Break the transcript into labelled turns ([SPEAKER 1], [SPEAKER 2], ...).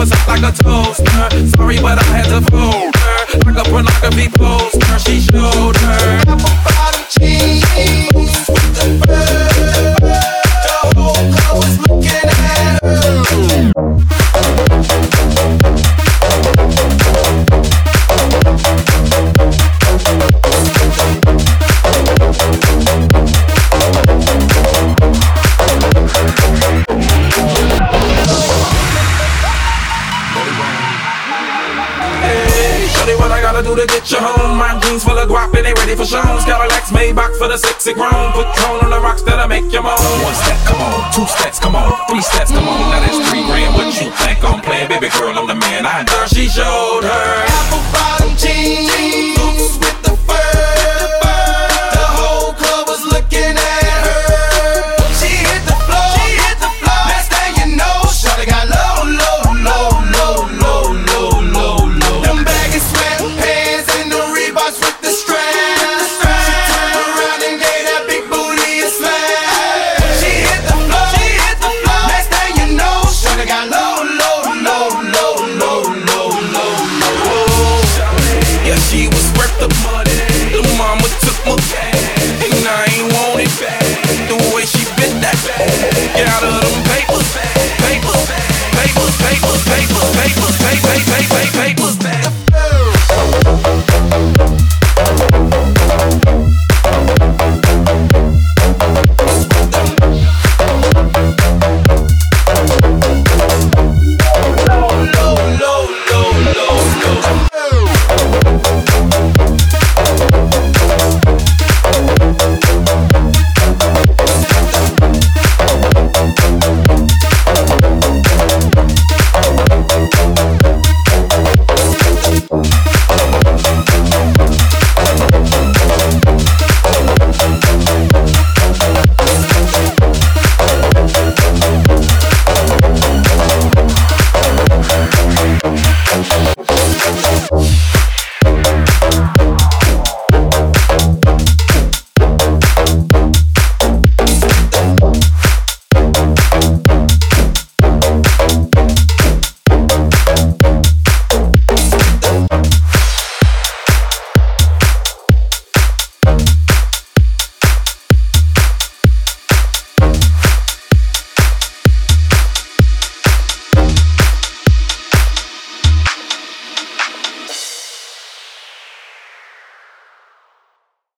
[SPEAKER 1] was
[SPEAKER 2] hot like a toaster. Sorry, but I had to fold her. Like a pornography poster, she showed her. Hey, Shorty, what I gotta do to get you home? My jeans full of guap and they ready for shows. Cadillacs box for the sexy grown. Put tone on the rocks that'll make you moan. One step, come on. Two steps, come on. Three steps, come on. Now that's three grand. What you think I'm playing? Baby girl, I'm the man. I done. She showed her.
[SPEAKER 1] out of them.